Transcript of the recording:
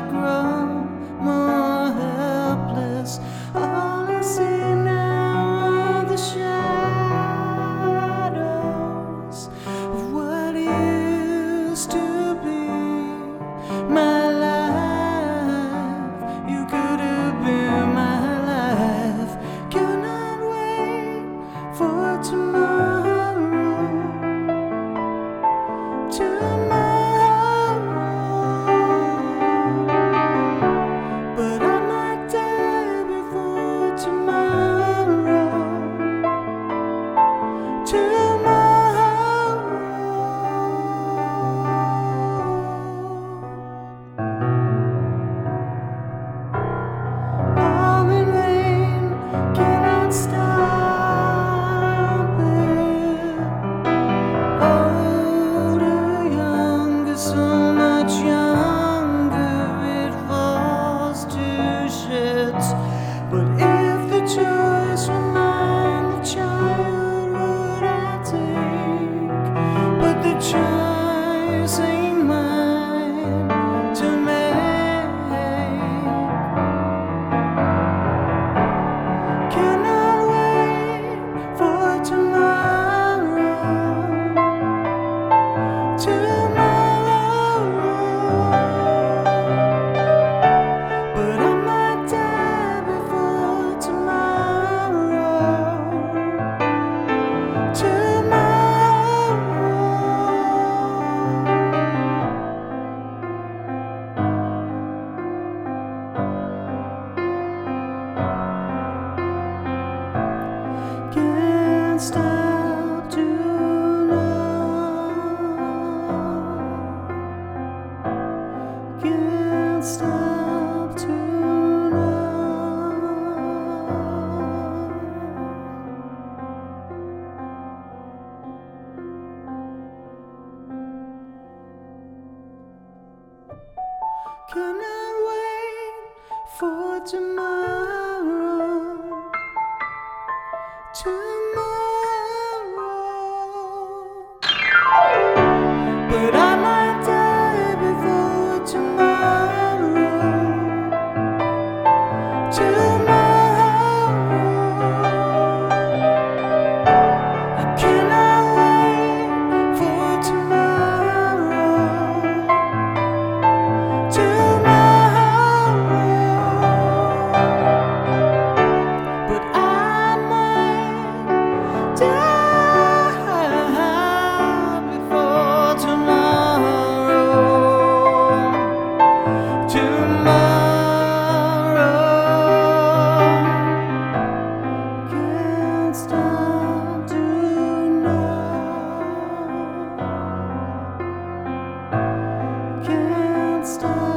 grow. cannot wait for tomorrow. Tomorrow. stars.